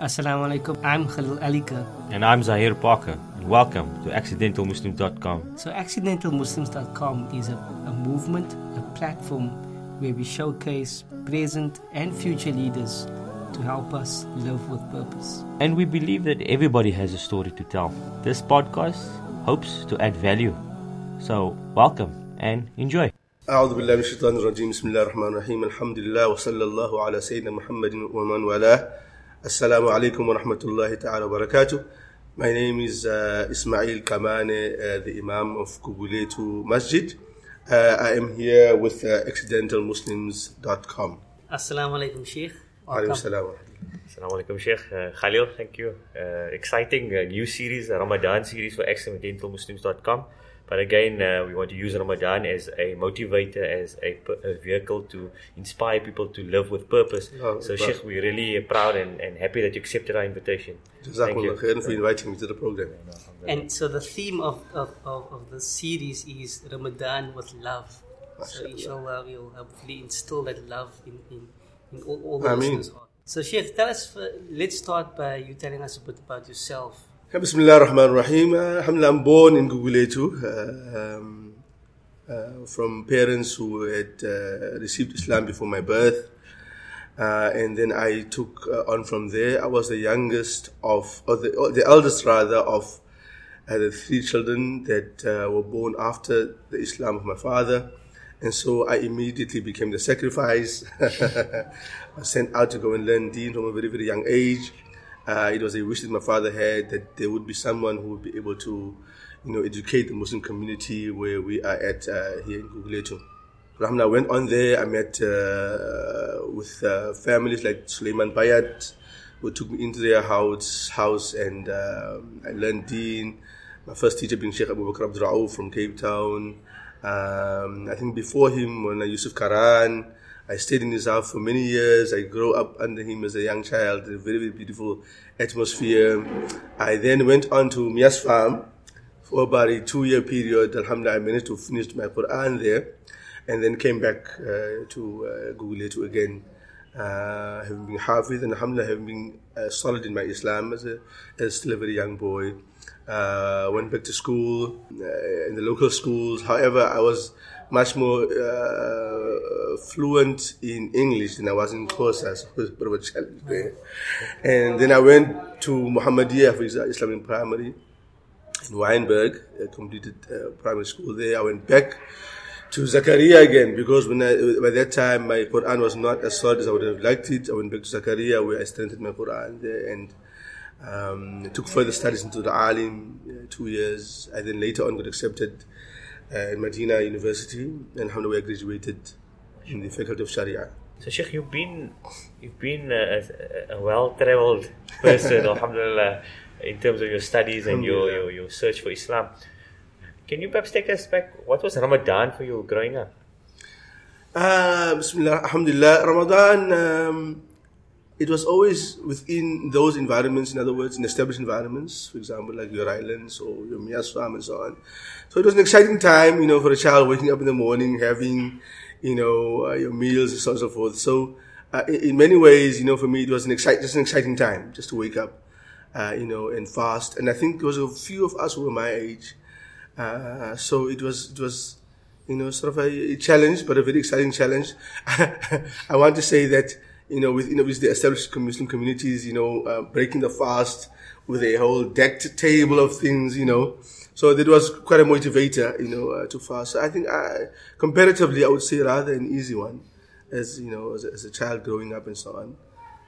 Assalamu alaikum. I'm Khalil Alika. And I'm Zahir Parker, and welcome to accidentalmuslims.com. So, accidentalmuslims.com is a, a movement, a platform where we showcase present and future leaders to help us live with purpose. And we believe that everybody has a story to tell. This podcast hopes to add value. So, welcome and enjoy. أعوذ بالله من الشيطان الرجيم بسم الله الرحمن الرحيم الحمد لله وصلى الله على سيدنا محمد ومن والاه Assalamu alaikum wa rahmatullahi ta'ala wa barakatuh. My name is uh, Ismail Kamane, uh, the Imam of Guguletu Masjid. Uh, I am here with uh, accidentalmuslims.com. Assalamu alaikum, Sheikh. Alaikum salam. Assalamu alaikum, Sheikh. Uh, Khalil, thank you. Uh, exciting uh, new series, Ramadan series for accidentalmuslims.com. But again, uh, we want to use Ramadan as a motivator, as a, a, vehicle to inspire people to live with purpose. Oh, so, Sheikh, we're really proud and, and happy that you accepted our invitation. Thank you for inviting me to the program. And so, the theme of, of, of, of the series is Ramadan with love. So, inshallah, we'll hopefully instill that love in, in, in all, all the listeners' hearts. So, Sheikh, tell us, uh, let's start by you telling us a bit about yourself. Bismillah ar-Rahman ar-Rahim. Alhamdulillah, I'm born in Guguletu uh, um, uh, from parents who had uh, received Islam before my birth. Uh, and then I took uh, on from there. I was the youngest of, or the, or the eldest rather, of uh, the three children that were born after the Islam of my father. And so I immediately became the sacrifice. I sent out to go and learn deen from a very, very young age. Uh, it was a wish that my father had that there would be someone who would be able to, you know, educate the Muslim community where we are at uh, here in Guguletu. I went on there. I met uh, with uh, families like Suleiman Bayat, who took me into their house, house and um, I learned Deen. My first teacher being Sheikh Abu Bakr Abdul from Cape Town. Um, I think before him, when Yusuf Karaan, I stayed in his house for many years. I grew up under him as a young child, a very, very beautiful atmosphere. I then went on to Mias Farm for about a two year period. Alhamdulillah, I managed to finish my Quran there and then came back uh, to uh, Google again. Uh, having been Hafiz and Alhamdulillah, having been uh, solid in my Islam as, a, as still a very young boy. Uh, went back to school uh, in the local schools. However, I was much more uh, fluent in English than I was in Xhosa, so it was a bit of a challenge there. And then I went to Muhammadiyah for Islamic primary in Wynberg. I completed uh, primary school there. I went back to Zakaria again because when I, by that time my Quran was not as solid as I would have liked it. I went back to Zakaria where I strengthened my Quran there and um, took further studies into the Alim, uh, two years. I then later on got accepted in Medina University, and alhamdulillah, I graduated in the Faculty of Sharia. So, Sheikh, you've been you've been a, a well-traveled person, alhamdulillah, in terms of your studies and your, your, your search for Islam. Can you perhaps take us back? What was Ramadan for you growing up? Uh, Bismillah, Alhamdulillah. Ramadan, um, it was always within those environments, in other words, in established environments, for example, like your islands or your Mias farm and so on. So it was an exciting time, you know, for a child waking up in the morning, having, you know, uh, your meals and so on and so forth. So uh, in many ways, you know, for me, it was an exciting, just an exciting time just to wake up, uh, you know, and fast. And I think there was a few of us who were my age. Uh, so it was, it was, you know, sort of a, a challenge, but a very exciting challenge. I want to say that you know, with, you know, with the established Muslim communities, you know, uh, breaking the fast with a whole decked table of things, you know. So that was quite a motivator, you know, uh, to fast. So I think I, comparatively, I would say rather an easy one as, you know, as a, as a child growing up and so on.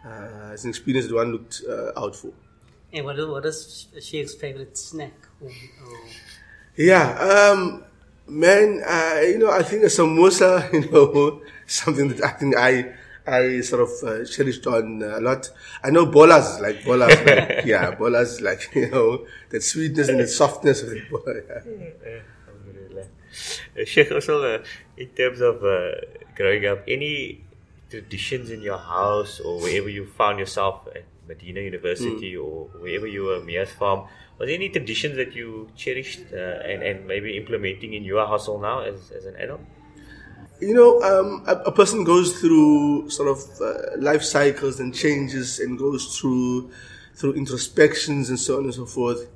Uh, it's an experience that one looked uh, out for. And what, what is Sheikh's favorite snack? Or, or... Yeah, um, man, uh, you know, I think a samosa, you know, something that I think I I sort of uh, cherished on a lot. I know bolas, like bolas, like, yeah, bolas, like, you know, that sweetness and the softness of the bola. Yeah. Uh, Sheikh, also, uh, in terms of uh, growing up, any traditions in your house or wherever you found yourself at Medina University mm. or wherever you were, Mias Farm, was there any traditions that you cherished uh, and, and maybe implementing in your household now as, as an adult? You know, um, a, a, person goes through sort of uh, life cycles and changes and goes through through introspections and so on and so forth.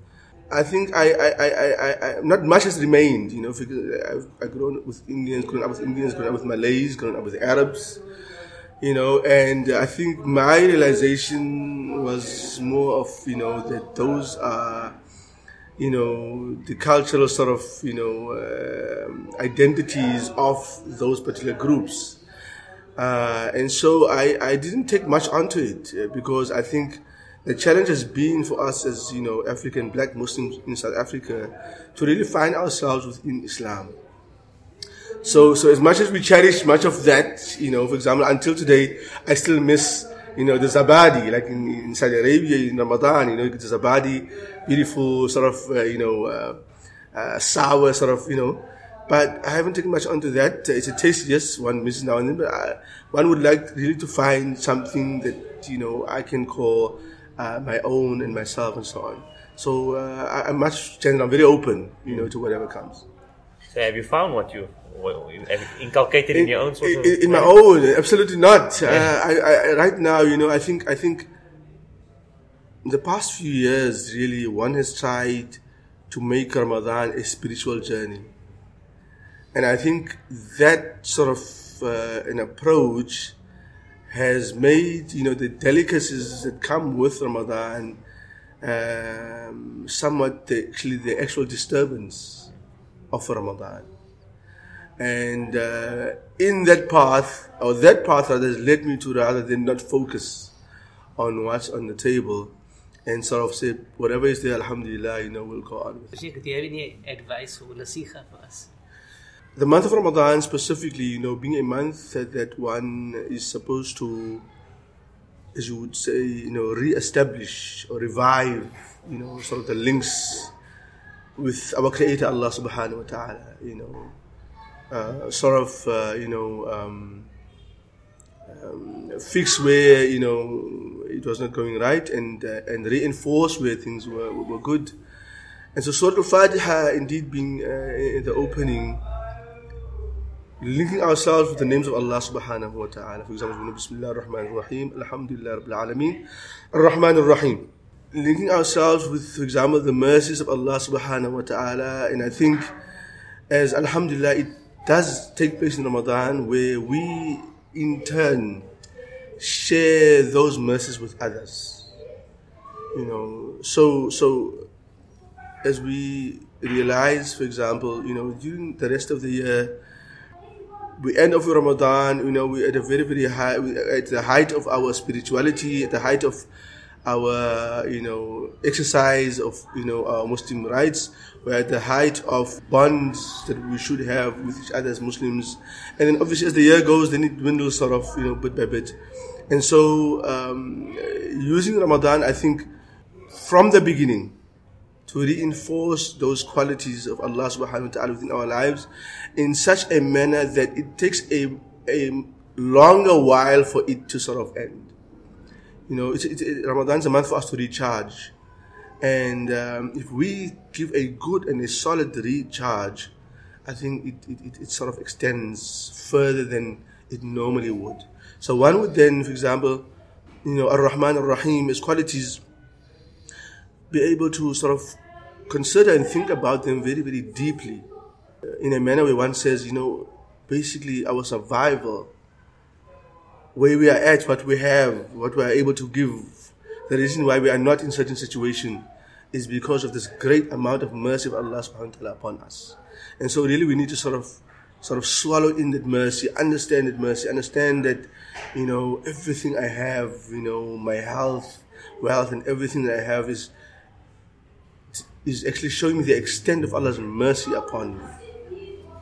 I think I, I, I, I, I not much has remained. You know, I've, I've grown up with Indians, grown up with Indians, grown up with Malays, grown up with Arabs. You know, and I think my realization was more of you know that those are you know, the cultural sort of, you know, uh, identities of those particular groups. Uh, and so I, I didn't take much onto it uh, because I think the challenge has been for us as, you know, African black Muslims in South Africa to really find ourselves within Islam. So, so as much as we cherish much of that, you know, for example, until today, I still miss you know, the zabadi, like in, in Saudi Arabia in Ramadan, you know, you get the zabadi, beautiful sort of, uh, you know, uh, uh, sour sort of, you know. But I haven't taken much onto that. It's a taste, yes, one misses now and then, but I, one would like really to find something that, you know, I can call uh, my own and myself and so on. So uh, I, am much, I'm very open, you know, to whatever comes. So have you found what you have inculcated in, in, your own sort of in, my own absolutely not. Yeah. uh, I, I, right now you know i think i think in the past few years really one has tried to make ramadan a spiritual journey. And i think that sort of uh, an approach has made you know the delicacies that come with ramadan um, somewhat the, actually the actual disturbance of ramadan and uh, in that path, or that path that has led me to rather than not focus on what's on the table and sort of say, whatever is there, Alhamdulillah, you know, we'll go on. Sheikh, do you have any advice or nasiha for us? The month of Ramadan specifically, you know, being a month that, that one is supposed to, as you would say, you know, re-establish or revive, you know, sort of the links with our Creator Allah subhanahu wa ta'ala, you know, uh, sort of uh, you know um, um, fix where you know it was not going right and uh, and reinforce where things were, were good. And so Surah Al-Fatiha indeed being uh, in the opening linking ourselves with the names of Allah subhanahu wa ta'ala. For example, Bismillah ar-Rahman ar-Rahim, Alhamdulillah Rabbil Alameen, Ar-Rahman ar-Rahim. Linking ourselves with, for example, the mercies of Allah subhanahu wa ta'ala. And I think as Alhamdulillah, it does take place in Ramadan where we in turn share those mercies with others. You know, so so as we realize, for example, you know, during the rest of the year, we end of Ramadan, you know, we're at a very, very high, at the height of our spirituality, at the height of our, you know, exercise of, you know, our Muslim rights. We're at the height of bonds that we should have with each other as Muslims. And then obviously as the year goes, then it dwindles sort of, you know, bit by bit. And so, um, using Ramadan, I think, from the beginning, to reinforce those qualities of Allah subhanahu wa ta'ala within our lives in such a manner that it takes a, a longer while for it to sort of end. You know, it's, it's, it, Ramadan's a month for us to recharge. And um, if we give a good and a solid recharge, I think it, it, it sort of extends further than it normally would. So one would then, for example, you know, Ar-Rahman Ar-Rahim, his qualities, be able to sort of consider and think about them very, very deeply in a manner where one says, you know, basically our survival where we are at, what we have, what we are able to give. The reason why we are not in certain situation is because of this great amount of mercy of Allah subhanahu wa ta'ala upon us. And so really we need to sort of sort of swallow in that mercy, understand that mercy, understand that, you know, everything I have, you know, my health, wealth and everything that I have is is actually showing me the extent of Allah's mercy upon me.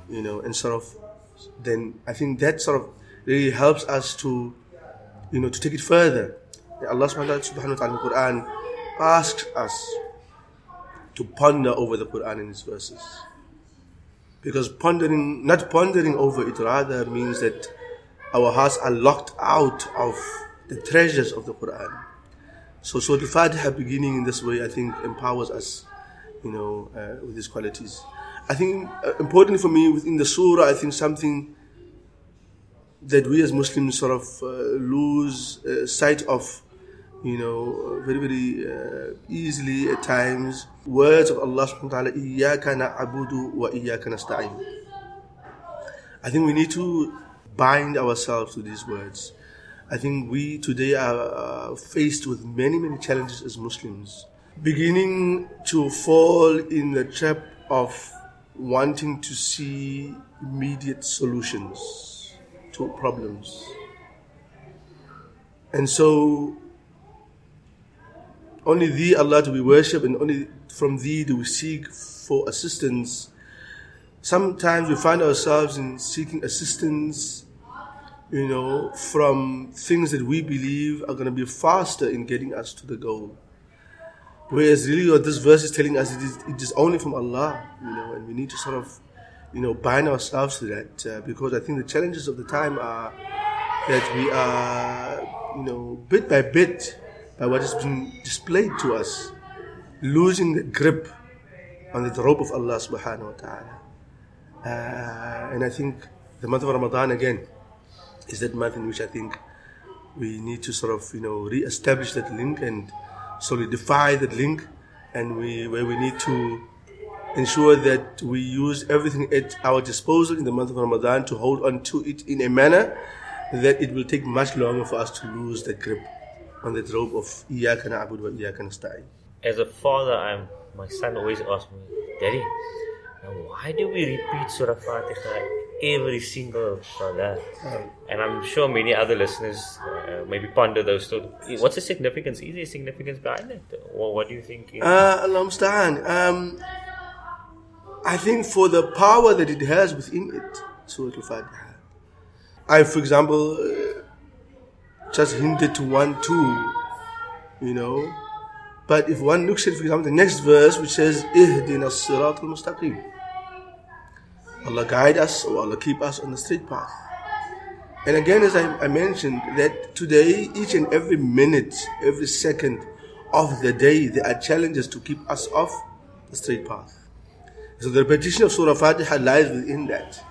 You know, and sort of then I think that sort of really helps us to, you know, to take it further. Allah subhanahu wa ta'ala Quran asks us to ponder over the Quran in its verses. Because pondering, not pondering over it rather means that our hearts are locked out of the treasures of the Quran. So, so the Fatiha beginning in this way, I think, empowers us, you know, uh, with these qualities. I think uh, important for me within the surah, I think something that we as Muslims sort of uh, lose uh, sight of, you know, uh, very, very uh, easily at times. Words of Allah subhanahu wa ta'ala, I think we need to bind ourselves to these words. I think we today are uh, faced with many, many challenges as Muslims, beginning to fall in the trap of wanting to see immediate solutions to problems. And so, only Thee, Allah, do we worship, and only from Thee do we seek for assistance sometimes we find ourselves in seeking assistance, you know, from things that we believe are going to be faster in getting us to the goal. Whereas really what this verse is telling us, it is, it is only from Allah, you know, and we need to sort of, you know, bind ourselves to that uh, because I think the challenges of the time are that we are, you know, bit by bit, by what has been displayed to us, losing the grip on the rope of Allah subhanahu wa ta'ala. Uh, and I think the month of Ramadan again is that month in which I think we need to sort of you know re-establish that link and solidify that link, and we where we need to ensure that we use everything at our disposal in the month of Ramadan to hold on to it in a manner that it will take much longer for us to lose the grip on the rope of Iyaka na'bud wa Iyaka nasta'in. As a father, I'm, my son always asks me, Daddy, why do we repeat Surah Fatiha every single Salah? And I'm sure many other listeners uh, maybe ponder those too. What's the significance? Is there significance behind it? Or what do you think? Is- uh, um, I think for the power that it has within it, Surah Al-Fatiha. I, for example, uh, just hinted to one, two, you know. But if one looks at, for example, the next verse, which says, Ihdina sirat al-mustaqim. Allah guide us or Allah keep us on the straight path. And again, as I, I, mentioned, that today, each and every minute, every second of the day, there are challenges to keep us off the straight path. So the repetition of Surah Fatiha lies within that.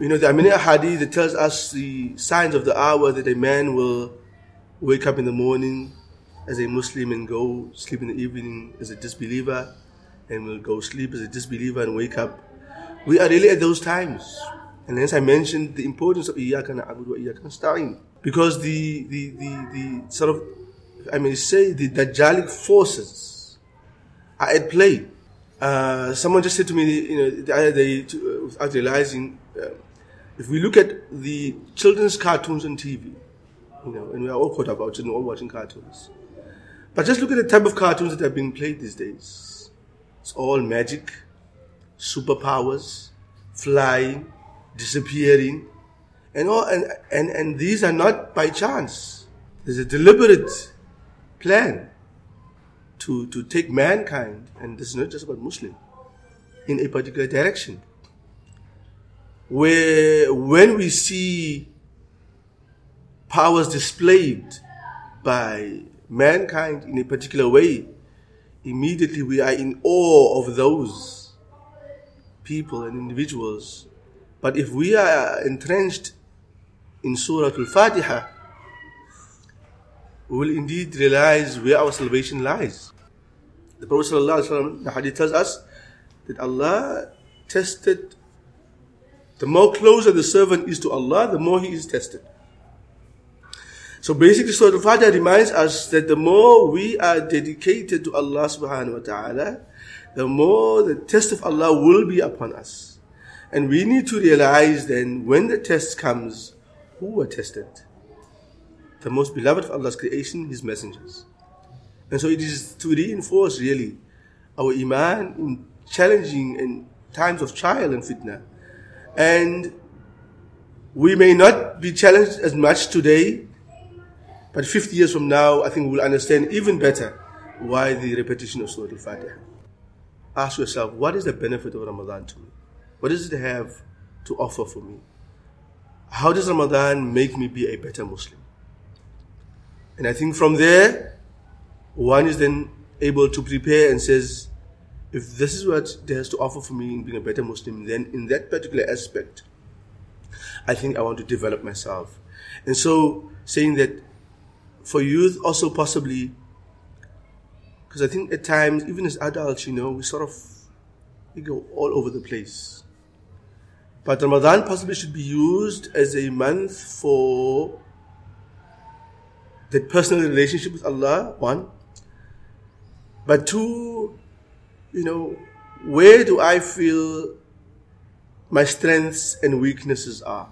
You know, there are many hadith that tells us the signs of the hour that a man will wake up in the morning as a Muslim and go sleep in the evening as a disbeliever and will go sleep as a disbeliever and wake up we are really at those times. And as I mentioned the importance of Iyaka na'budu wa Iyaka nasta'in. Because the, the, the, the sort of, I may say, the Dajjalic forces are at play. Uh, someone just said to me, you know, the other day, to, uh, without realizing, uh, if we look at the children's cartoons on TV, you know, and we are all caught up, our children all watching cartoons. But just look at the type of cartoons that are being played these days. It's all magic, superpowers, flying, disappearing, and all, and, and, and these are not by chance. There's a deliberate plan to, to take mankind, and this is not just about Muslim, in a particular direction. Where when we see powers displayed by mankind in a particular way, immediately we are in awe of those people and individuals. But if we are entrenched in Surah Al-Fatiha, we will indeed realize where our salvation lies. The Prophet ﷺ, the hadith tells us that Allah tested, the more closer the servant is to Allah, the more he is tested. So basically, Surah Al-Fatiha reminds us that the more we are dedicated to Allah subhanahu wa ta'ala, the more the test of Allah will be upon us. And we need to realize then when the test comes, who were tested? The most beloved of Allah's creation, His messengers. And so it is to reinforce really our iman in challenging and times of trial and fitna. And we may not be challenged as much today, but 50 years from now, I think we'll understand even better why the repetition of Surah Al-Fatiha ask yourself, what is the benefit of Ramadan to me? What does it have to offer for me? How does Ramadan make me be a better Muslim? And I think from there, one is then able to prepare and says, if this is what it has to offer for me in being a better Muslim, then in that particular aspect, I think I want to develop myself. And so saying that for youth also possibly because I think at times, even as adults, you know, we sort of we go all over the place. But Ramadan possibly should be used as a month for that personal relationship with Allah, one. But two, you know, where do I feel my strengths and weaknesses are?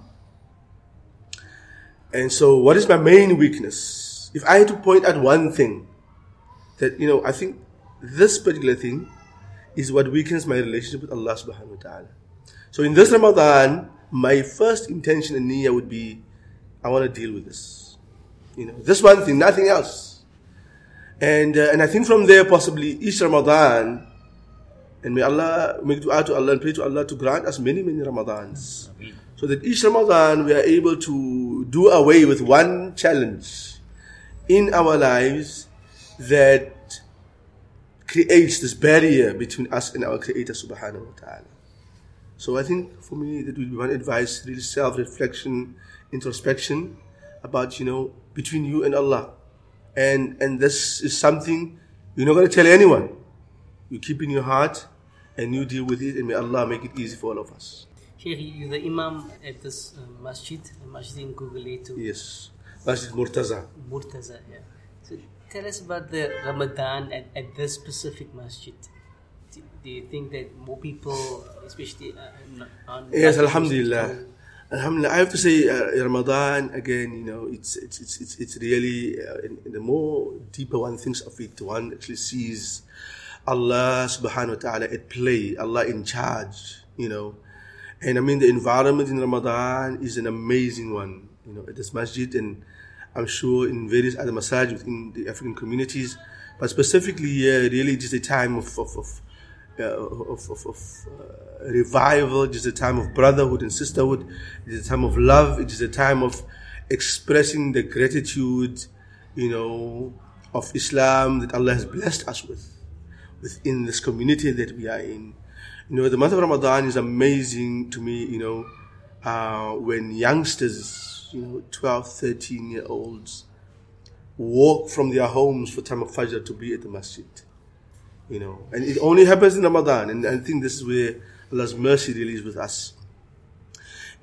And so, what is my main weakness? If I had to point at one thing, that, you know, I think this particular thing is what weakens my relationship with Allah subhanahu wa ta'ala. So in this Ramadan, my first intention and niyyah would be, I want to deal with this. You know, this one thing, nothing else. And, uh, and I think from there, possibly each Ramadan, and may Allah make dua to Allah and pray to Allah to grant us many, many Ramadans. So that each Ramadan we are able to do away with one challenge in our lives that creates this barrier between us and our Creator subhanahu wa ta'ala. So I think for me that would be one advice, really self-reflection, introspection about, you know, between you and Allah. And and this is something you're not going to tell anyone. You keep in your heart and you deal with it and may Allah make it easy for all of us. Sheikh, you're the Imam at this uh, masjid, masjid in Google. Yes. Masjid Murtaza. Murtaza, yeah. So tell us about the Ramadan at, at this specific masjid. Do, do you think that more people, especially uh, on yes, Alhamdulillah. Alhamdulillah, I have to say, uh, Ramadan again. You know, it's it's it's it's, it's really uh, in, in the more deeper one thinks of it, one actually sees Allah Subhanahu wa Taala at play, Allah in charge. You know, and I mean the environment in Ramadan is an amazing one. You know, at this masjid and I'm sure in various other masajid within the African communities, but specifically here, really just a time of, of, of uh, of, of, of uh, revival. It is a time of brotherhood and sisterhood. It is a time of love. It is a time of expressing the gratitude, you know, of Islam that Allah has blessed us with within this community that we are in. You know, the month of Ramadan is amazing to me. You know, uh, when youngsters you know, 12, 13 year olds walk from their homes for time of Fajr to be at the masjid. You know, and it only happens in Ramadan, and I think this is where Allah's mercy really is with us.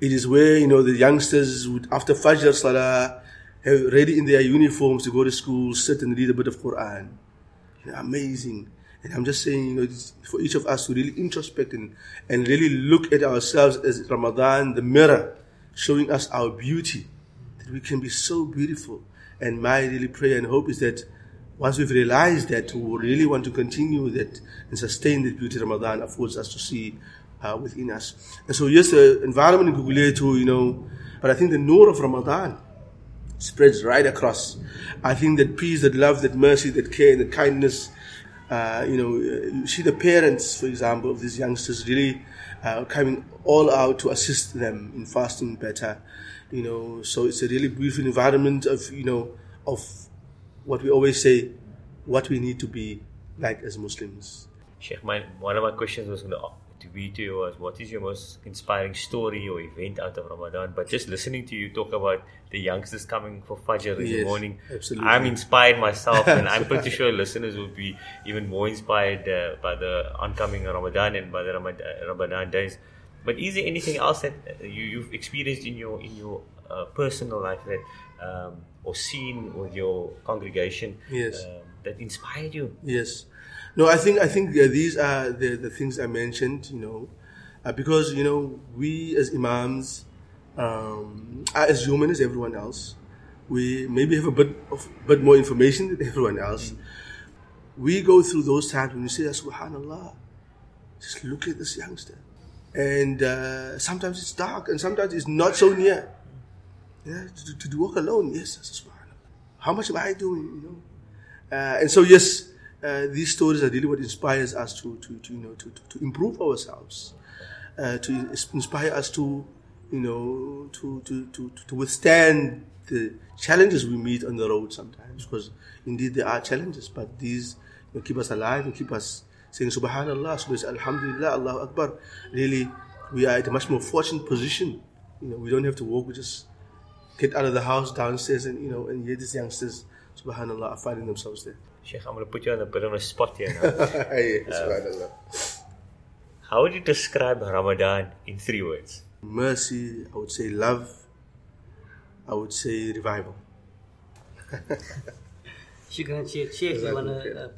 It is where, you know, the youngsters would, after Fajr Salah, have ready in their uniforms to go to school, sit and read a bit of Quran. You know, amazing. And I'm just saying, you know, for each of us to really introspect and, and really look at ourselves as Ramadan, the mirror showing us our beauty, that we can be so beautiful. And my really prayer and hope is that once we've realized that, we really want to continue that and sustain the beauty Ramadan affords us to see uh, within us. And so, yes, the environment in Guguletu, too, you know, but I think the nur of Ramadan spreads right across. I think that peace, that love, that mercy, that care, that kindness, uh, you know, you see the parents, for example, of these youngsters really uh, coming all out to assist them in fasting better. You know, so it's a really beautiful environment of you know of what we always say, what we need to be like as Muslims. Sheikh, my, one of my questions was going to to be to you was what is your most inspiring story or event out of Ramadan? But just listening to you talk about the youngsters coming for Fajr in yes, the morning, absolutely. I'm inspired myself, and I'm pretty sure listeners will be even more inspired uh, by the oncoming Ramadan and by the Ramadan, Ramadan days. But is there anything else that uh, you, you've experienced in your in your uh, personal life that um, or seen with your congregation yes. Um, that inspired you? Yes. No, I think I think these are the, the things I mentioned. You know, uh, because you know we as imams um, are as human as everyone else. We maybe have a bit of bit more information than everyone else. Mm. We go through those times when you say, "Subhanallah," just look at this youngster, and uh, sometimes it's dark, and sometimes it's not so near. Yeah, to, to, to walk alone, yes, Subhanallah. How much am I doing? You know, uh, and so yes uh, these stories are really what inspires us to, to, to you know, to, to, improve ourselves, uh, to inspire us to, you know, to, to, to, to withstand the challenges we meet on the road sometimes, because indeed there are challenges, but these you know, keep us alive and keep us saying Subhanallah, Subhanallah, Alhamdulillah, Allahu Akbar. Really, we are at a much more fortunate position, you know, we don't have to walk. We just get out of the house downstairs, and you know, and here these youngsters, subhanallah, are finding themselves there. Sheikh, I'm going to put you on a bit of a spot here now. yeah, subhanallah. How would you describe Ramadan in three words? Mercy, I would say love, I would say revival. Shukran, Sheikh. Sheikh, we want to uh,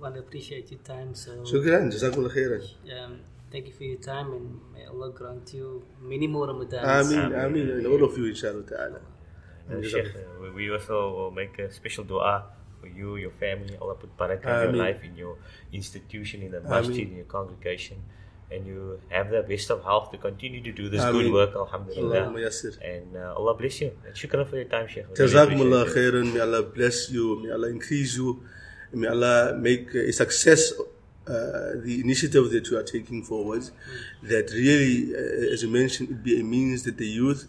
want to appreciate your time. So, Shukran, Jazakallah khairan. um, thank you for your time, and may Allah grant you many more Ramadans. Ameen, Ameen, and all of you, inshallah ta'ala. Uh, Sheikh, we- we also will make a special dua for you, your family. Allah put barakah in your life, in your institution, in the masjid, in your congregation. And you have the best of health to continue to do this good work, Alhamdulillah. And uh, Allah bless you. And shukran for your time, Sheikh. We really appreciate Jazakumullah it. khairan. May Allah bless you. May Allah increase you. May Allah make a success uh, the initiative that you are taking forward. That really, uh, as you mentioned, it be a means that the youth,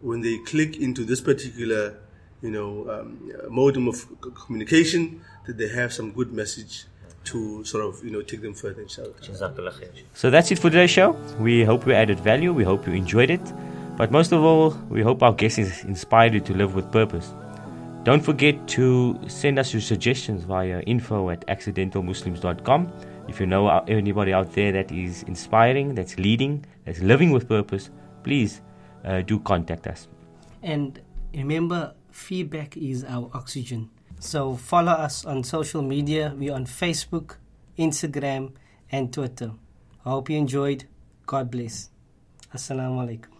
when they click into this particular, you know, um, uh, modem of c- communication, that they have some good message to sort of, you know, take them further. Inshallah. So that's it for today's show. We hope we added value. We hope you enjoyed it. But most of all, we hope our guests ins- inspired you to live with purpose. Don't forget to send us your suggestions via info at accidentalmuslims.com. If you know anybody out there that is inspiring, that's leading, that's living with purpose, please uh, do contact us. And remember, feedback is our oxygen. So follow us on social media. We're on Facebook, Instagram, and Twitter. I hope you enjoyed. God bless. Assalamu alaikum.